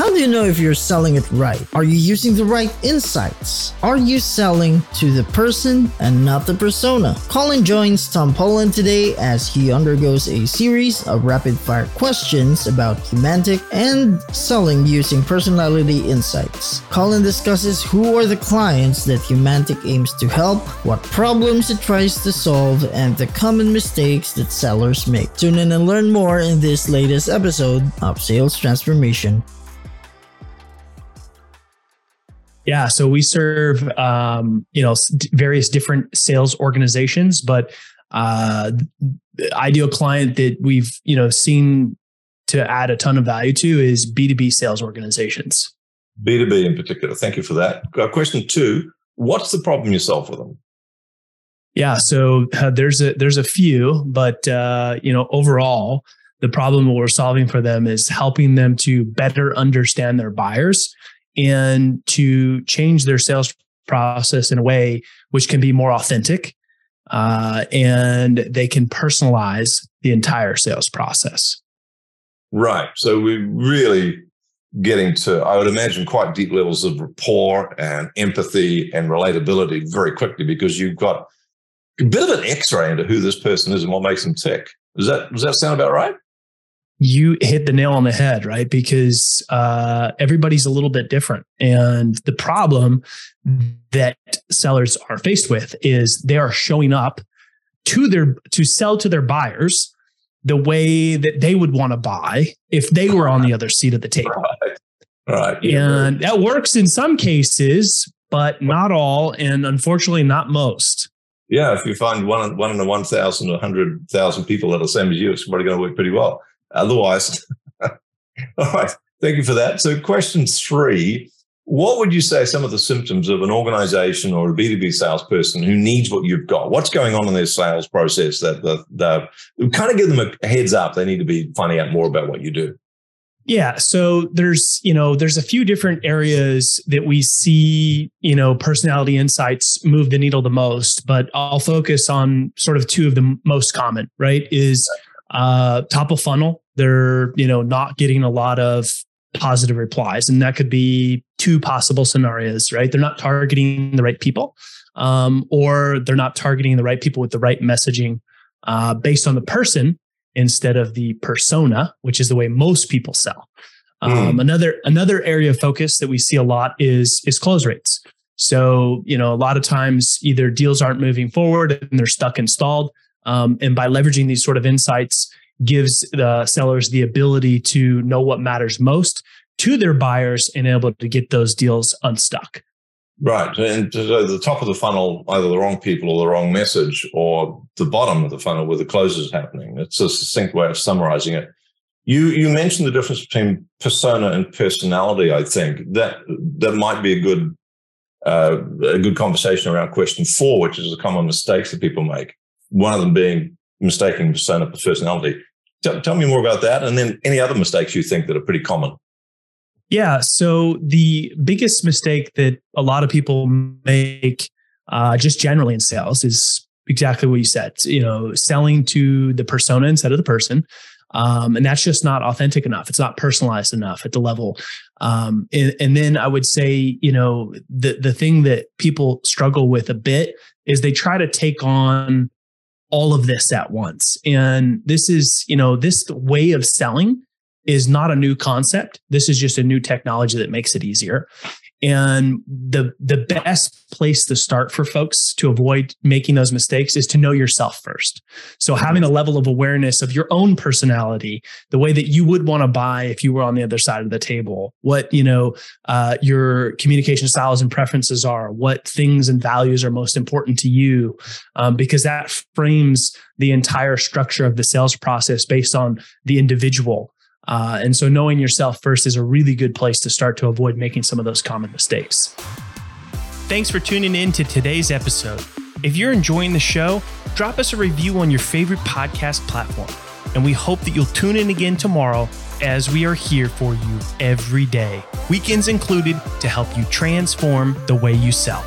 How do you know if you're selling it right? Are you using the right insights? Are you selling to the person and not the persona? Collin joins Tom Poland today as he undergoes a series of rapid fire questions about Humantic and selling using personality insights. Collin discusses who are the clients that Humantic aims to help, what problems it tries to solve, and the common mistakes that sellers make. Tune in and learn more in this latest episode of Sales Transformation. Yeah, so we serve um, you know various different sales organizations, but uh, the ideal client that we've you know seen to add a ton of value to is B two B sales organizations. B two B in particular. Thank you for that. Uh, question two: What's the problem you solve for them? Yeah, so uh, there's a there's a few, but uh, you know overall, the problem we're solving for them is helping them to better understand their buyers and to change their sales process in a way which can be more authentic uh, and they can personalize the entire sales process. Right. So we're really getting to, I would imagine, quite deep levels of rapport and empathy and relatability very quickly because you've got a bit of an X-ray into who this person is and what makes them tick. Does that does that sound about right? You hit the nail on the head, right? Because uh, everybody's a little bit different. And the problem that sellers are faced with is they are showing up to their to sell to their buyers the way that they would want to buy if they were on the other seat of the table. Right. Right. And that works in some cases, but not all, and unfortunately not most. Yeah, if you find one one in a one thousand or hundred thousand people that are the same as you, it's probably going to work pretty well. Otherwise, all right. Thank you for that. So, question three What would you say some of the symptoms of an organization or a B2B salesperson who needs what you've got? What's going on in their sales process that, that kind of give them a heads up? They need to be finding out more about what you do. Yeah, so there's, you know, there's a few different areas that we see, you know, personality insights move the needle the most, but I'll focus on sort of two of the most common, right? Is uh, top of funnel, they're you know not getting a lot of positive replies, and that could be two possible scenarios, right? They're not targeting the right people, um, or they're not targeting the right people with the right messaging uh, based on the person instead of the persona, which is the way most people sell. Um, mm. Another another area of focus that we see a lot is is close rates. So you know a lot of times either deals aren't moving forward and they're stuck installed, um, and by leveraging these sort of insights, gives the sellers the ability to know what matters most to their buyers and able to get those deals unstuck. Right. And so the top of the funnel, either the wrong people or the wrong message, or the bottom of the funnel where the close is happening. It's a succinct way of summarizing it. You you mentioned the difference between persona and personality. I think that that might be a good uh, a good conversation around question four, which is the common mistakes that people make one of them being mistaking persona for personality. Tell, tell me more about that, and then any other mistakes you think that are pretty common. Yeah. So the biggest mistake that a lot of people make, uh, just generally in sales, is exactly what you said. You know, selling to the persona instead of the person. Um, and that's just not authentic enough. It's not personalized enough at the level. Um, and, and, then I would say, you know, the the thing that people struggle with a bit is they try to take on all of this at once. And this is, you know, this way of selling is not a new concept. This is just a new technology that makes it easier. And the the best place to start for folks to avoid making those mistakes is to know yourself first. So having a level of awareness of your own personality, the way that you would want to buy if you were on the other side of the table, what you know uh, your communication styles and preferences are, what things and values are most important to you, um, because that frames the entire structure of the sales process based on the individual Uh, and so knowing yourself first is a really good place to start to avoid making some of those common mistakes. Thanks for tuning in to today's episode. If you're enjoying the show, drop us a review on your favorite podcast platform. And we hope that you'll tune in again tomorrow as we are here for you every day, weekends included, to help you transform the way you sell.